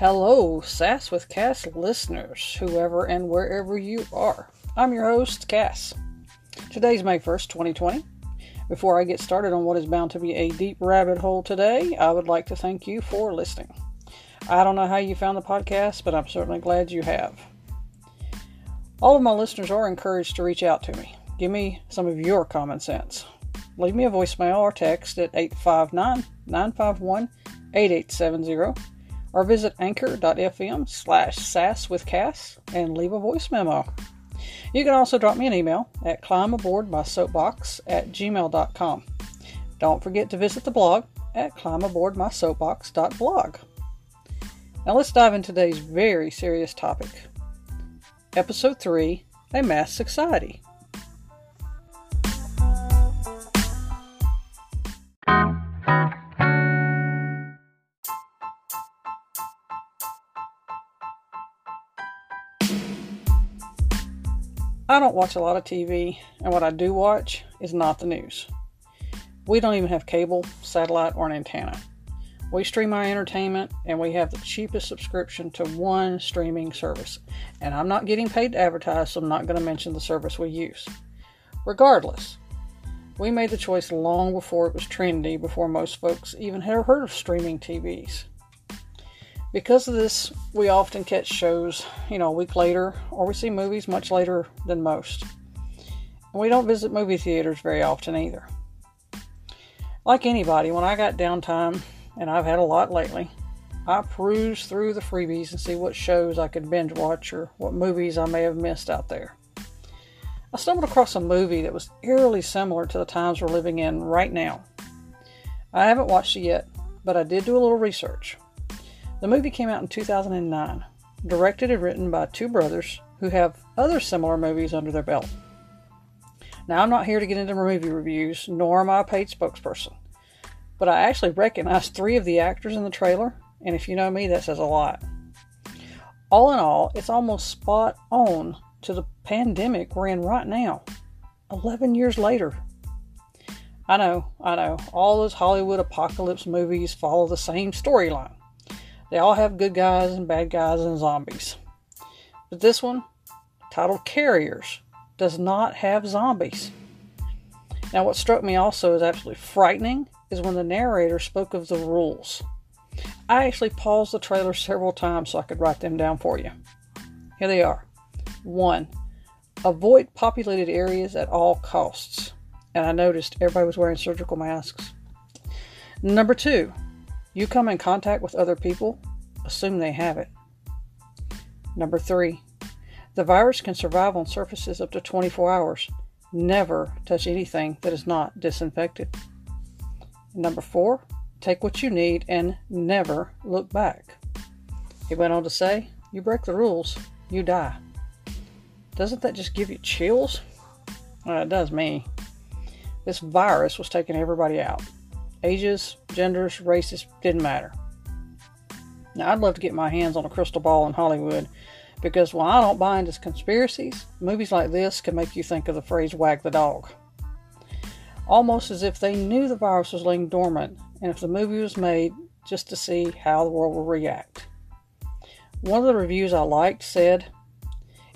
Hello, Sass with Cass listeners, whoever and wherever you are. I'm your host, Cass. Today's May 1st, 2020. Before I get started on what is bound to be a deep rabbit hole today, I would like to thank you for listening. I don't know how you found the podcast, but I'm certainly glad you have. All of my listeners are encouraged to reach out to me. Give me some of your common sense. Leave me a voicemail or text at 859 951 8870 or visit anchor.fm slash sass with Cass and leave a voice memo. You can also drop me an email at climbaboardmysoapbox at gmail.com. Don't forget to visit the blog at climaboardmysoapbox.blog. Now let's dive into today's very serious topic. Episode 3 A Mass Society. I don't watch a lot of TV, and what I do watch is not the news. We don't even have cable, satellite, or an antenna. We stream our entertainment, and we have the cheapest subscription to one streaming service. And I'm not getting paid to advertise, so I'm not going to mention the service we use. Regardless, we made the choice long before it was trendy, before most folks even had heard of streaming TVs. Because of this, we often catch shows, you know, a week later, or we see movies much later than most. And we don't visit movie theaters very often either. Like anybody, when I got downtime, and I've had a lot lately, I peruse through the freebies and see what shows I could binge watch or what movies I may have missed out there. I stumbled across a movie that was eerily similar to the times we're living in right now. I haven't watched it yet, but I did do a little research. The movie came out in 2009, directed and written by two brothers who have other similar movies under their belt. Now, I'm not here to get into movie reviews, nor am I a paid spokesperson, but I actually recognize three of the actors in the trailer, and if you know me, that says a lot. All in all, it's almost spot on to the pandemic we're in right now, 11 years later. I know, I know, all those Hollywood apocalypse movies follow the same storyline. They all have good guys and bad guys and zombies. But this one, titled Carriers, does not have zombies. Now, what struck me also as absolutely frightening is when the narrator spoke of the rules. I actually paused the trailer several times so I could write them down for you. Here they are. 1. Avoid populated areas at all costs. And I noticed everybody was wearing surgical masks. Number 2. You come in contact with other people, assume they have it. Number three, the virus can survive on surfaces up to 24 hours. Never touch anything that is not disinfected. Number four, take what you need and never look back. He went on to say, You break the rules, you die. Doesn't that just give you chills? Well, it does me. This virus was taking everybody out. Ages, genders, races didn't matter. Now, I'd love to get my hands on a crystal ball in Hollywood because while I don't buy into conspiracies, movies like this can make you think of the phrase wag the dog. Almost as if they knew the virus was laying dormant and if the movie was made just to see how the world will react. One of the reviews I liked said,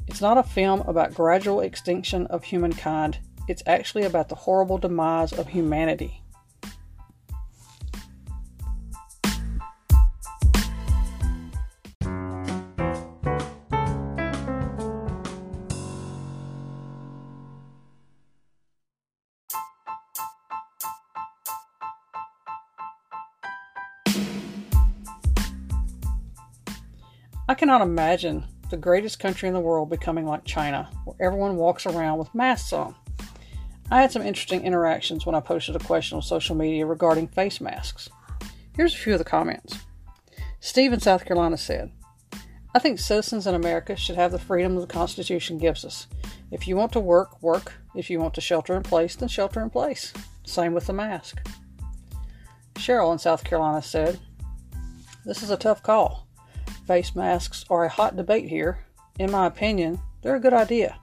It's not a film about gradual extinction of humankind, it's actually about the horrible demise of humanity. Cannot imagine the greatest country in the world becoming like China, where everyone walks around with masks on. I had some interesting interactions when I posted a question on social media regarding face masks. Here's a few of the comments. Steve in South Carolina said, I think citizens in America should have the freedom the Constitution gives us. If you want to work, work. If you want to shelter in place, then shelter in place. Same with the mask. Cheryl in South Carolina said, This is a tough call. Face masks are a hot debate here. In my opinion, they're a good idea.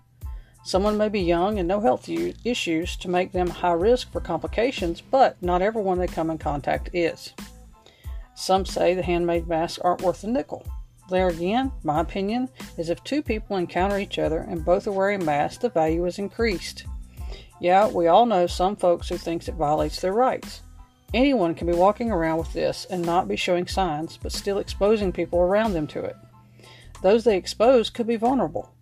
Someone may be young and no health issues to make them high risk for complications, but not everyone they come in contact is. Some say the handmade masks aren't worth a nickel. There again, my opinion is if two people encounter each other and both are wearing masks, the value is increased. Yeah, we all know some folks who thinks it violates their rights. Anyone can be walking around with this and not be showing signs, but still exposing people around them to it. Those they expose could be vulnerable.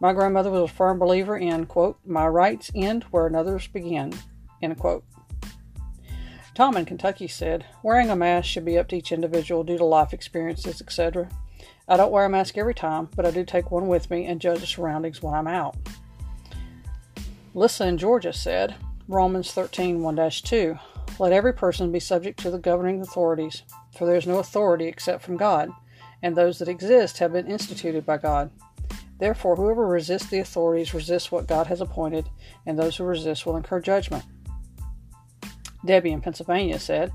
My grandmother was a firm believer in, quote, my rights end where another's begin, end quote. Tom in Kentucky said, wearing a mask should be up to each individual due to life experiences, etc. I don't wear a mask every time, but I do take one with me and judge the surroundings when I'm out. Lissa in Georgia said, Romans 13 1 2, let every person be subject to the governing authorities, for there is no authority except from God, and those that exist have been instituted by God. Therefore, whoever resists the authorities resists what God has appointed, and those who resist will incur judgment. Debbie in Pennsylvania said,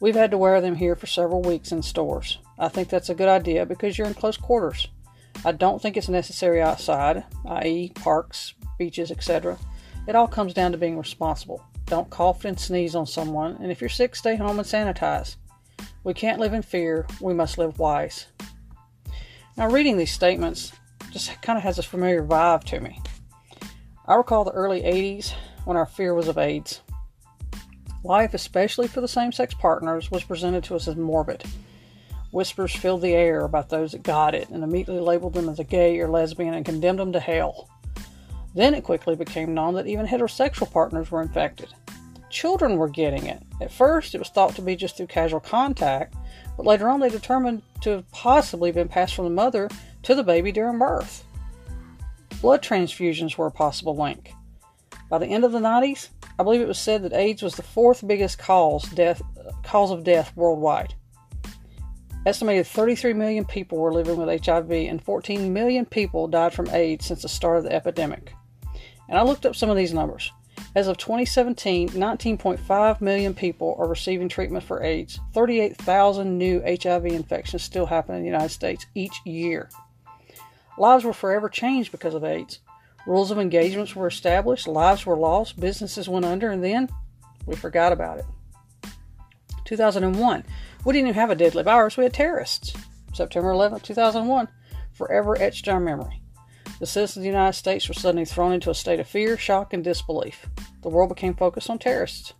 We've had to wear them here for several weeks in stores. I think that's a good idea because you're in close quarters. I don't think it's necessary outside, i.e., parks, beaches, etc. It all comes down to being responsible. Don't cough and sneeze on someone, and if you're sick, stay home and sanitize. We can't live in fear, we must live wise. Now, reading these statements just kind of has a familiar vibe to me. I recall the early 80s when our fear was of AIDS. Life, especially for the same sex partners, was presented to us as morbid. Whispers filled the air about those that got it and immediately labeled them as a gay or lesbian and condemned them to hell. Then it quickly became known that even heterosexual partners were infected. Children were getting it. At first, it was thought to be just through casual contact, but later on, they determined to have possibly been passed from the mother to the baby during birth. Blood transfusions were a possible link. By the end of the 90s, I believe it was said that AIDS was the fourth biggest cause death cause of death worldwide. Estimated 33 million people were living with HIV and 14 million people died from AIDS since the start of the epidemic. And I looked up some of these numbers. As of 2017, 19.5 million people are receiving treatment for AIDS. 38,000 new HIV infections still happen in the United States each year. Lives were forever changed because of AIDS. Rules of engagements were established, lives were lost, businesses went under, and then we forgot about it. 2001. We didn't even have a deadly virus, we had terrorists. September 11, 2001. Forever etched in our memory. The citizens of the United States were suddenly thrown into a state of fear, shock, and disbelief. The world became focused on terrorists.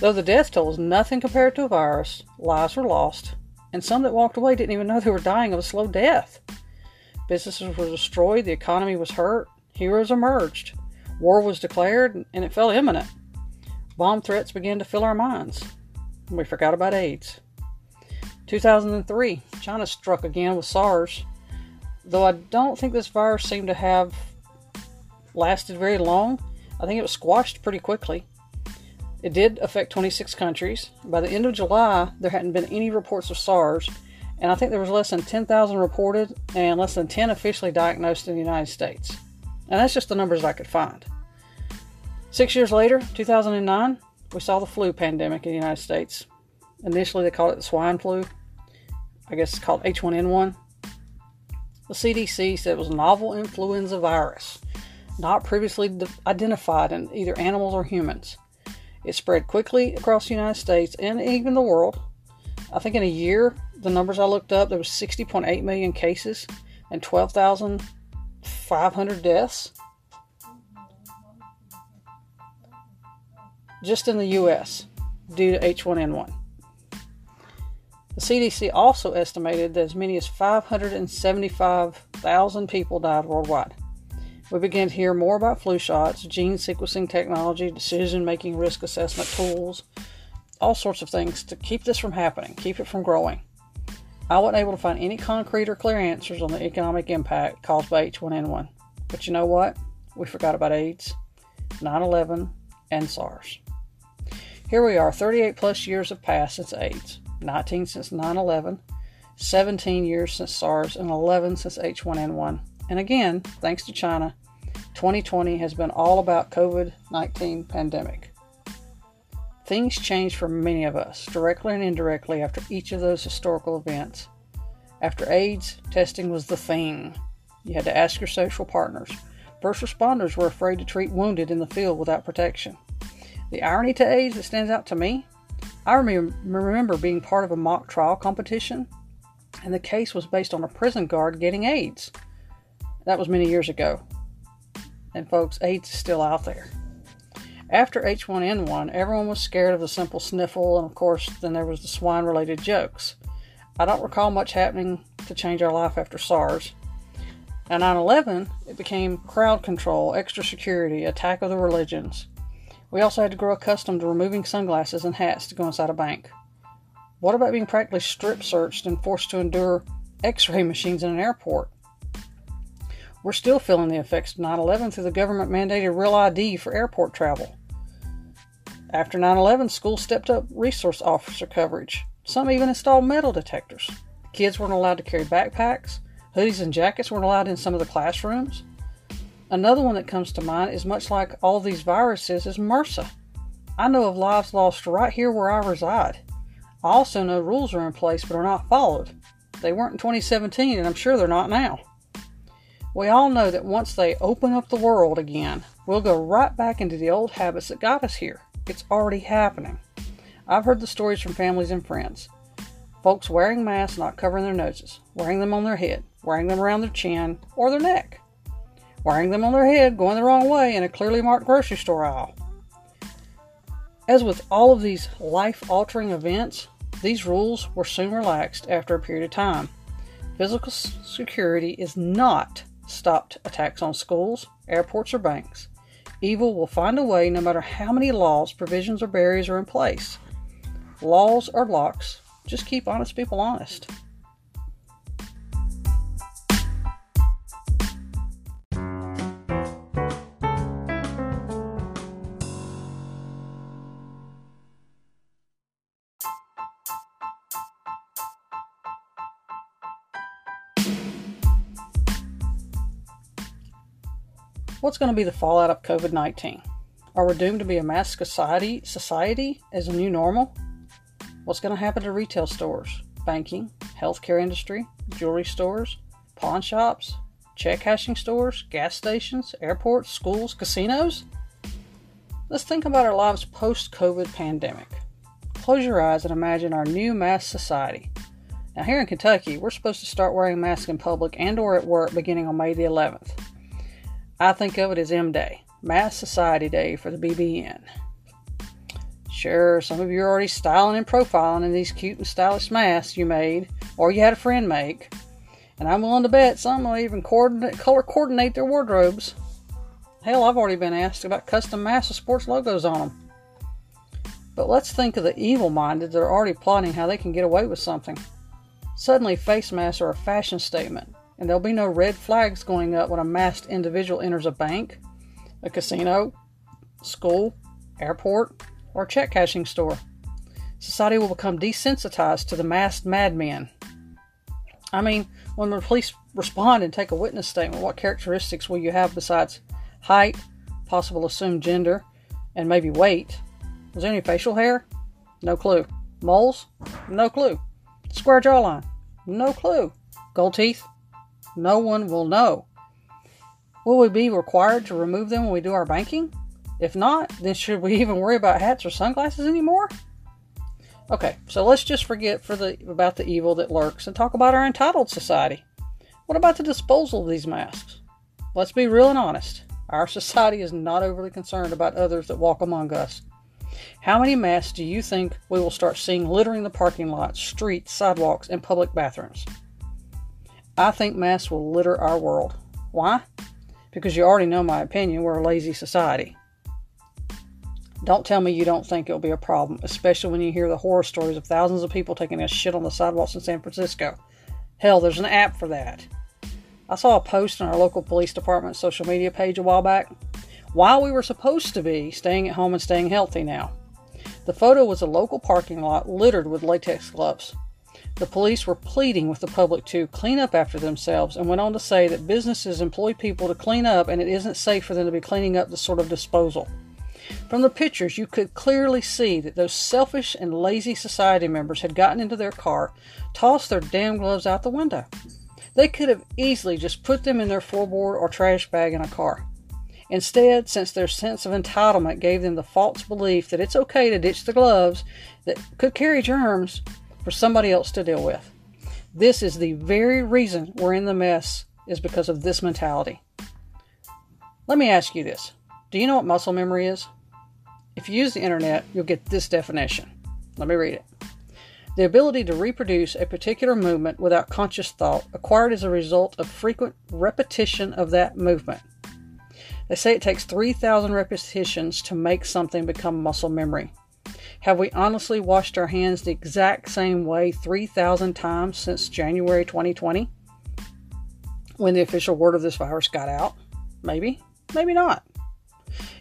Though the death toll was nothing compared to a virus, lives were lost, and some that walked away didn't even know they were dying of a slow death. Businesses were destroyed, the economy was hurt, heroes emerged, war was declared, and it felt imminent. Bomb threats began to fill our minds. We forgot about AIDS. 2003, China struck again with SARS though I don't think this virus seemed to have lasted very long. I think it was squashed pretty quickly. It did affect 26 countries. By the end of July, there hadn't been any reports of SARS, and I think there was less than 10,000 reported and less than 10 officially diagnosed in the United States. And that's just the numbers I could find. Six years later, 2009, we saw the flu pandemic in the United States. Initially, they called it the swine flu. I guess it's called H1N1. The CDC said it was a novel influenza virus, not previously identified in either animals or humans. It spread quickly across the United States and even the world. I think in a year, the numbers I looked up, there was 60.8 million cases and 12,500 deaths. Just in the US due to H1N1. The CDC also estimated that as many as 575,000 people died worldwide. We began to hear more about flu shots, gene sequencing technology, decision making risk assessment tools, all sorts of things to keep this from happening, keep it from growing. I wasn't able to find any concrete or clear answers on the economic impact caused by H1N1. But you know what? We forgot about AIDS. 9 11, and SARS. Here we are, 38 plus years have passed since AIDS, 19 since 9 11, 17 years since SARS, and 11 since H1N1. And again, thanks to China, 2020 has been all about COVID 19 pandemic. Things changed for many of us, directly and indirectly, after each of those historical events. After AIDS, testing was the thing. You had to ask your social partners. First responders were afraid to treat wounded in the field without protection. The irony to AIDS that stands out to me I remember being part of a mock trial competition, and the case was based on a prison guard getting AIDS. That was many years ago. And folks, AIDS is still out there. After H1N1, everyone was scared of the simple sniffle, and of course, then there was the swine related jokes. I don't recall much happening to change our life after SARS. At 9 11, it became crowd control, extra security, attack of the religions. We also had to grow accustomed to removing sunglasses and hats to go inside a bank. What about being practically strip searched and forced to endure x ray machines in an airport? We're still feeling the effects of 9 11 through the government mandated Real ID for airport travel. After 9 11, schools stepped up resource officer coverage. Some even installed metal detectors. Kids weren't allowed to carry backpacks. Hoodies and jackets weren't allowed in some of the classrooms. Another one that comes to mind is much like all these viruses is MRSA. I know of lives lost right here where I reside. I also know rules are in place but are not followed. They weren't in 2017 and I'm sure they're not now. We all know that once they open up the world again, we'll go right back into the old habits that got us here. It's already happening. I've heard the stories from families and friends. Folks wearing masks, not covering their noses, wearing them on their head, wearing them around their chin or their neck, wearing them on their head, going the wrong way in a clearly marked grocery store aisle. As with all of these life altering events, these rules were soon relaxed after a period of time. Physical security is not stopped attacks on schools, airports, or banks. Evil will find a way no matter how many laws, provisions, or barriers are in place. Laws are locks. Just keep honest people honest. What's going to be the fallout of COVID 19? Are we doomed to be a mask society, society as a new normal? What's going to happen to retail stores, banking, healthcare industry, jewelry stores, pawn shops, check cashing stores, gas stations, airports, schools, casinos? Let's think about our lives post COVID pandemic. Close your eyes and imagine our new mask society. Now here in Kentucky, we're supposed to start wearing masks in public and or at work beginning on May the 11th. I think of it as M Day, Mass Society Day for the BBN. Sure, some of you are already styling and profiling in these cute and stylish masks you made or you had a friend make. And I'm willing to bet some will even coordinate, color coordinate their wardrobes. Hell, I've already been asked about custom masks with sports logos on them. But let's think of the evil minded that are already plotting how they can get away with something. Suddenly, face masks are a fashion statement, and there'll be no red flags going up when a masked individual enters a bank, a casino, school, airport, or check cashing store. Society will become desensitized to the masked madman. I mean, when the police respond and take a witness statement, what characteristics will you have besides height, possible assumed gender, and maybe weight? Was there any facial hair? No clue. Moles? No clue. Square jawline? No clue. Gold teeth? No one will know. Will we be required to remove them when we do our banking? If not, then should we even worry about hats or sunglasses anymore? Okay, so let's just forget for the about the evil that lurks and talk about our entitled society. What about the disposal of these masks? Let's be real and honest. Our society is not overly concerned about others that walk among us. How many masks do you think we will start seeing littering the parking lots, streets, sidewalks, and public bathrooms? I think masks will litter our world. Why? Because you already know my opinion, we're a lazy society. Don't tell me you don't think it'll be a problem, especially when you hear the horror stories of thousands of people taking a shit on the sidewalks in San Francisco. Hell, there's an app for that. I saw a post on our local police department social media page a while back. while we were supposed to be staying at home and staying healthy now. The photo was a local parking lot littered with latex gloves. The police were pleading with the public to clean up after themselves and went on to say that businesses employ people to clean up and it isn't safe for them to be cleaning up this sort of disposal. From the pictures, you could clearly see that those selfish and lazy society members had gotten into their car, tossed their damn gloves out the window. They could have easily just put them in their floorboard or trash bag in a car. Instead, since their sense of entitlement gave them the false belief that it's okay to ditch the gloves that could carry germs for somebody else to deal with. This is the very reason we're in the mess is because of this mentality. Let me ask you this. Do you know what muscle memory is? If you use the internet, you'll get this definition. Let me read it. The ability to reproduce a particular movement without conscious thought, acquired as a result of frequent repetition of that movement. They say it takes 3,000 repetitions to make something become muscle memory. Have we honestly washed our hands the exact same way 3,000 times since January 2020? When the official word of this virus got out? Maybe, maybe not.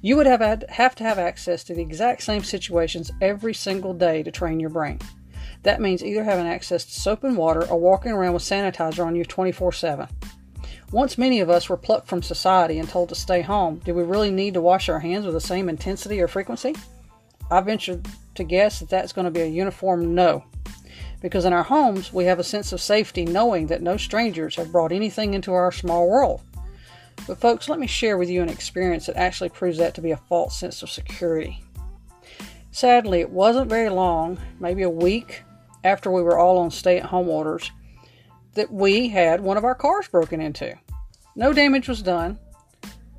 You would have, had, have to have access to the exact same situations every single day to train your brain. That means either having access to soap and water or walking around with sanitizer on you 24 7. Once many of us were plucked from society and told to stay home, did we really need to wash our hands with the same intensity or frequency? I venture to guess that that's going to be a uniform no. Because in our homes, we have a sense of safety knowing that no strangers have brought anything into our small world. But, folks, let me share with you an experience that actually proves that to be a false sense of security. Sadly, it wasn't very long, maybe a week after we were all on stay at home orders, that we had one of our cars broken into. No damage was done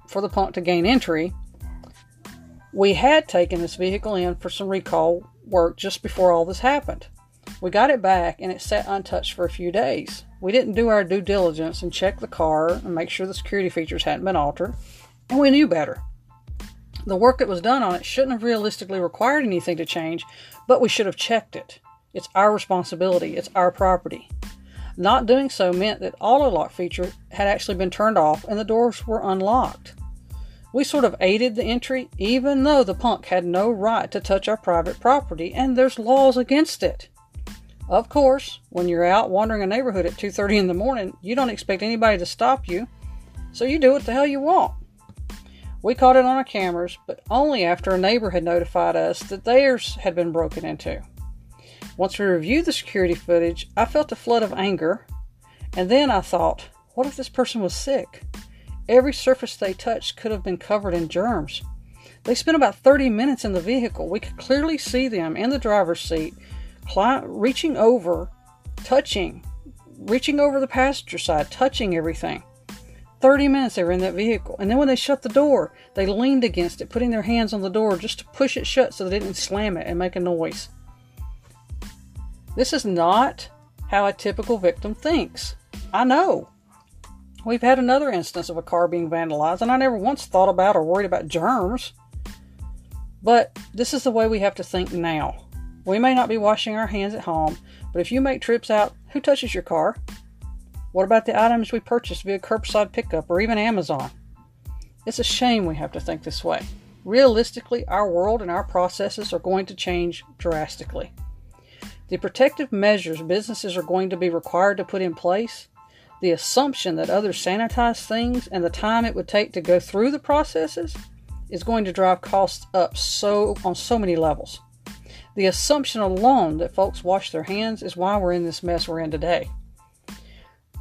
for the punk to gain entry. We had taken this vehicle in for some recall work just before all this happened. We got it back and it sat untouched for a few days. We didn't do our due diligence and check the car and make sure the security features hadn't been altered, and we knew better. The work that was done on it shouldn't have realistically required anything to change, but we should have checked it. It's our responsibility, it's our property. Not doing so meant that auto lock feature had actually been turned off and the doors were unlocked. We sort of aided the entry even though the punk had no right to touch our private property and there's laws against it. Of course, when you're out wandering a neighborhood at 2:30 in the morning, you don't expect anybody to stop you, so you do what the hell you want. We caught it on our cameras, but only after a neighbor had notified us that theirs had been broken into. Once we reviewed the security footage, I felt a flood of anger, and then I thought, what if this person was sick? Every surface they touched could have been covered in germs. They spent about 30 minutes in the vehicle. We could clearly see them in the driver's seat, reaching over, touching, reaching over the passenger side, touching everything. 30 minutes they were in that vehicle. And then when they shut the door, they leaned against it, putting their hands on the door just to push it shut so they didn't slam it and make a noise. This is not how a typical victim thinks. I know. We've had another instance of a car being vandalized, and I never once thought about or worried about germs. But this is the way we have to think now. We may not be washing our hands at home, but if you make trips out, who touches your car? What about the items we purchase via curbside pickup or even Amazon? It's a shame we have to think this way. Realistically, our world and our processes are going to change drastically. The protective measures businesses are going to be required to put in place, the assumption that others sanitize things, and the time it would take to go through the processes is going to drive costs up so on so many levels. The assumption alone that folks wash their hands is why we're in this mess we're in today.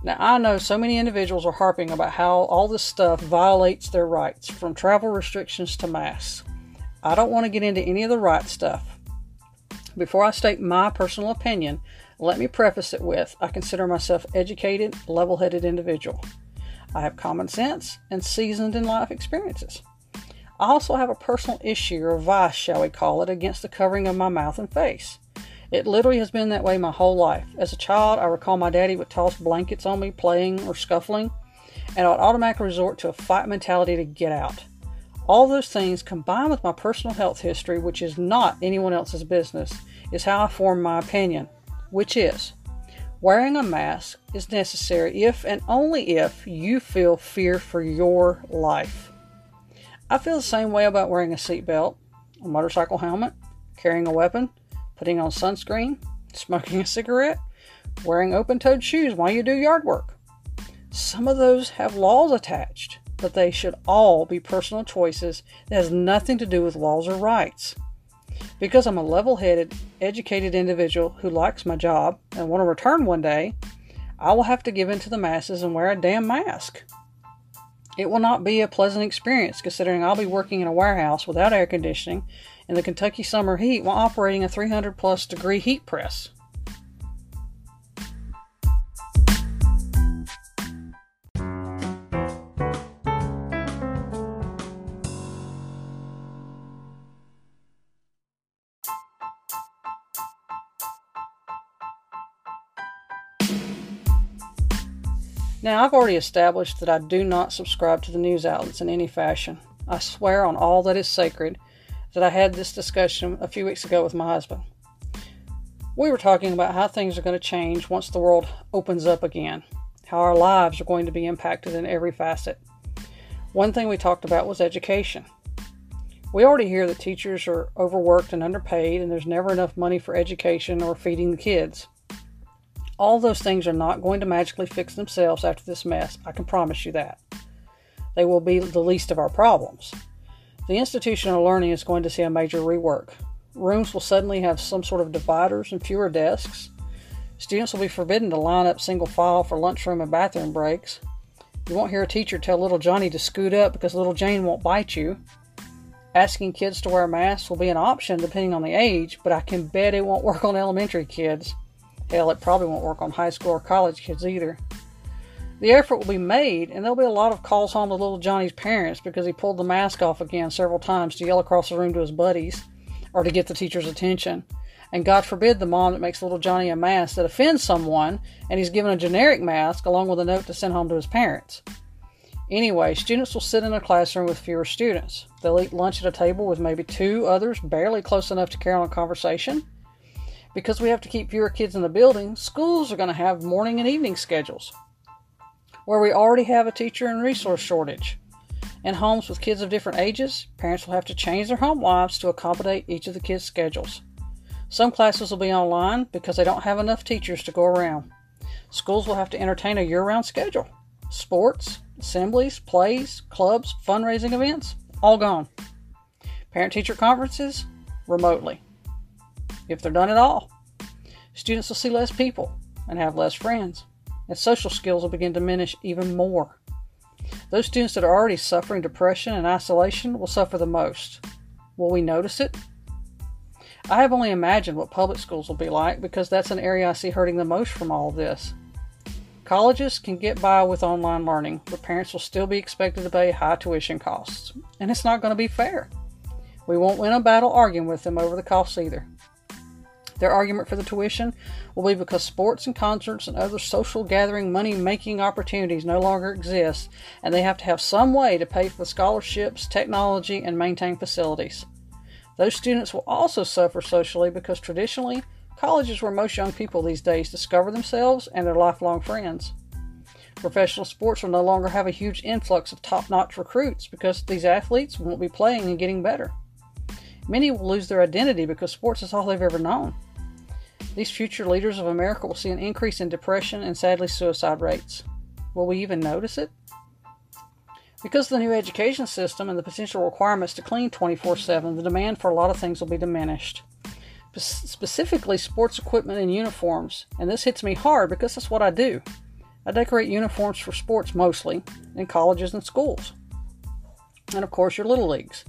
Now, I know so many individuals are harping about how all this stuff violates their rights, from travel restrictions to masks. I don't want to get into any of the right stuff. Before I state my personal opinion, let me preface it with I consider myself educated, level headed individual. I have common sense and seasoned in life experiences. I also have a personal issue or vice, shall we call it, against the covering of my mouth and face. It literally has been that way my whole life. As a child, I recall my daddy would toss blankets on me playing or scuffling, and I would automatically resort to a fight mentality to get out. All those things combined with my personal health history, which is not anyone else's business, is how I form my opinion, which is wearing a mask is necessary if and only if you feel fear for your life. I feel the same way about wearing a seatbelt, a motorcycle helmet, carrying a weapon, putting on sunscreen, smoking a cigarette, wearing open toed shoes while you do yard work. Some of those have laws attached, but they should all be personal choices that has nothing to do with laws or rights. Because I'm a level headed, educated individual who likes my job and want to return one day, I will have to give in to the masses and wear a damn mask. It will not be a pleasant experience considering I'll be working in a warehouse without air conditioning in the Kentucky summer heat while operating a 300 plus degree heat press. Now, I've already established that I do not subscribe to the news outlets in any fashion. I swear on all that is sacred that I had this discussion a few weeks ago with my husband. We were talking about how things are going to change once the world opens up again, how our lives are going to be impacted in every facet. One thing we talked about was education. We already hear that teachers are overworked and underpaid, and there's never enough money for education or feeding the kids. All those things are not going to magically fix themselves after this mess, I can promise you that. They will be the least of our problems. The institutional learning is going to see a major rework. Rooms will suddenly have some sort of dividers and fewer desks. Students will be forbidden to line up single file for lunchroom and bathroom breaks. You won't hear a teacher tell little Johnny to scoot up because little Jane won't bite you. Asking kids to wear masks will be an option depending on the age, but I can bet it won't work on elementary kids. Hell, it probably won't work on high school or college kids either. The effort will be made, and there'll be a lot of calls home to little Johnny's parents because he pulled the mask off again several times to yell across the room to his buddies or to get the teacher's attention. And God forbid the mom that makes little Johnny a mask that offends someone and he's given a generic mask along with a note to send home to his parents. Anyway, students will sit in a classroom with fewer students. They'll eat lunch at a table with maybe two others barely close enough to carry on a conversation. Because we have to keep fewer kids in the building, schools are going to have morning and evening schedules. Where we already have a teacher and resource shortage. In homes with kids of different ages, parents will have to change their home lives to accommodate each of the kids' schedules. Some classes will be online because they don't have enough teachers to go around. Schools will have to entertain a year round schedule. Sports, assemblies, plays, clubs, fundraising events, all gone. Parent teacher conferences, remotely if they're done at all. Students will see less people and have less friends, and social skills will begin to diminish even more. Those students that are already suffering depression and isolation will suffer the most. Will we notice it? I have only imagined what public schools will be like because that's an area I see hurting the most from all this. Colleges can get by with online learning, but parents will still be expected to pay high tuition costs, and it's not going to be fair. We won't win a battle arguing with them over the costs either. Their argument for the tuition will be because sports and concerts and other social gathering money making opportunities no longer exist, and they have to have some way to pay for the scholarships, technology, and maintain facilities. Those students will also suffer socially because traditionally, college is where most young people these days discover themselves and their lifelong friends. Professional sports will no longer have a huge influx of top notch recruits because these athletes won't be playing and getting better. Many will lose their identity because sports is all they've ever known. These future leaders of America will see an increase in depression and sadly suicide rates. Will we even notice it? Because of the new education system and the potential requirements to clean 24 7, the demand for a lot of things will be diminished. Specifically, sports equipment and uniforms. And this hits me hard because that's what I do. I decorate uniforms for sports mostly, in colleges and schools. And of course, your little leagues.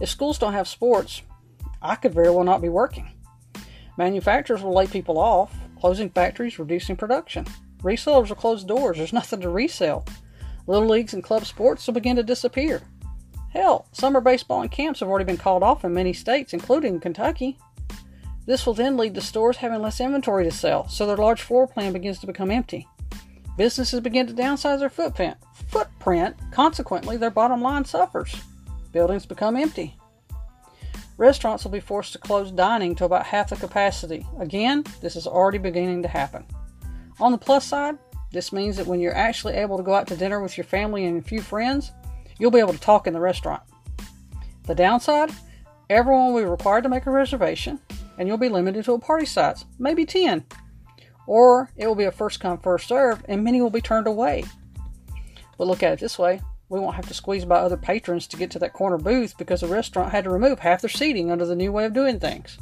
If schools don't have sports, I could very well not be working. Manufacturers will lay people off, closing factories, reducing production. Resellers will close doors, there's nothing to resell. Little leagues and club sports will begin to disappear. Hell, summer baseball and camps have already been called off in many states, including Kentucky. This will then lead to stores having less inventory to sell, so their large floor plan begins to become empty. Businesses begin to downsize their footprint. Footprint, consequently, their bottom line suffers. Buildings become empty. Restaurants will be forced to close dining to about half the capacity. Again, this is already beginning to happen. On the plus side, this means that when you're actually able to go out to dinner with your family and a few friends, you'll be able to talk in the restaurant. The downside? Everyone will be required to make a reservation, and you'll be limited to a party size, maybe 10. Or it will be a first come, first serve, and many will be turned away. But look at it this way we won't have to squeeze by other patrons to get to that corner booth because the restaurant had to remove half their seating under the new way of doing things.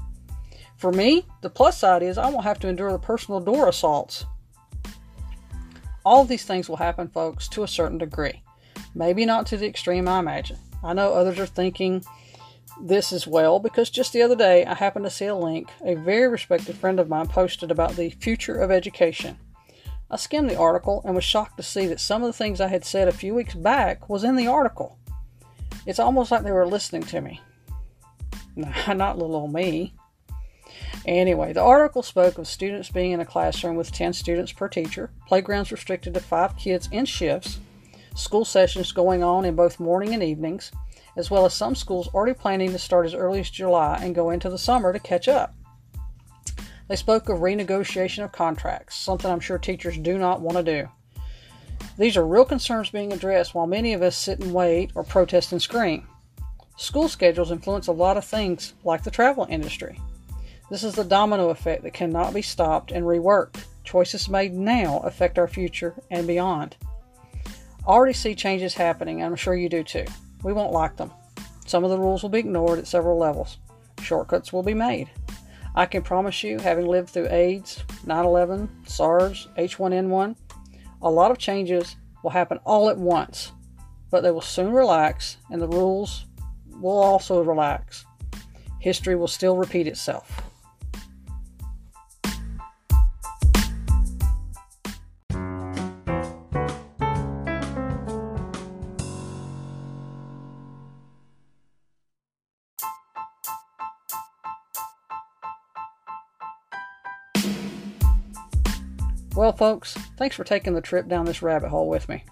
For me, the plus side is I won't have to endure the personal door assaults. All these things will happen, folks, to a certain degree. Maybe not to the extreme I imagine. I know others are thinking this as well because just the other day I happened to see a link a very respected friend of mine posted about the future of education. I skimmed the article and was shocked to see that some of the things I had said a few weeks back was in the article. It's almost like they were listening to me. not little old me. Anyway, the article spoke of students being in a classroom with 10 students per teacher, playgrounds restricted to 5 kids in shifts, school sessions going on in both morning and evenings, as well as some schools already planning to start as early as July and go into the summer to catch up. They spoke of renegotiation of contracts, something I'm sure teachers do not want to do. These are real concerns being addressed while many of us sit and wait or protest and scream. School schedules influence a lot of things, like the travel industry. This is the domino effect that cannot be stopped and reworked. Choices made now affect our future and beyond. I already see changes happening, and I'm sure you do too. We won't like them. Some of the rules will be ignored at several levels. Shortcuts will be made. I can promise you, having lived through AIDS, 9 11, SARS, H1N1, a lot of changes will happen all at once, but they will soon relax and the rules will also relax. History will still repeat itself. Well, folks, thanks for taking the trip down this rabbit hole with me.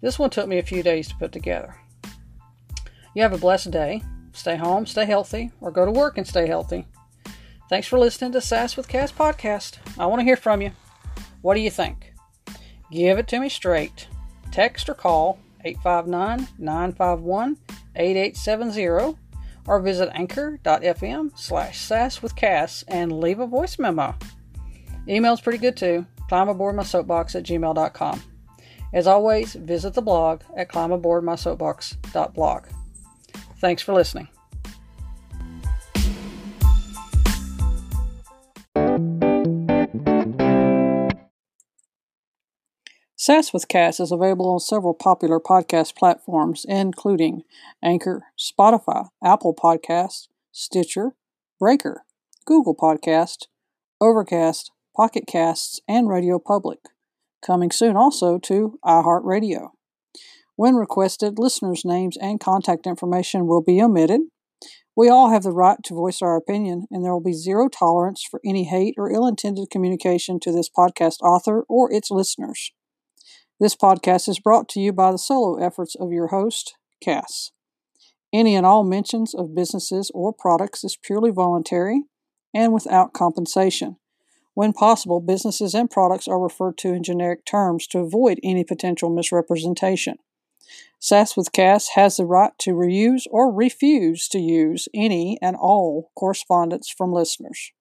This one took me a few days to put together. You have a blessed day. Stay home, stay healthy, or go to work and stay healthy. Thanks for listening to Sass with Cass podcast. I want to hear from you. What do you think? Give it to me straight. Text or call 859 951 8870 or visit anchor.fm slash sass with Cass and leave a voice memo. Email's pretty good too climbaboardmysoapbox at gmail.com. As always, visit the blog at climaboardmysoapbox.blog. Thanks for listening. Sass with Cass is available on several popular podcast platforms, including Anchor, Spotify, Apple Podcasts, Stitcher, Breaker, Google Podcast, Overcast, Pocket Casts, and Radio Public. Coming soon also to iHeartRadio. When requested, listeners' names and contact information will be omitted. We all have the right to voice our opinion, and there will be zero tolerance for any hate or ill intended communication to this podcast author or its listeners. This podcast is brought to you by the solo efforts of your host, Cass. Any and all mentions of businesses or products is purely voluntary and without compensation. When possible, businesses and products are referred to in generic terms to avoid any potential misrepresentation. Sass with Cass has the right to reuse or refuse to use any and all correspondence from listeners.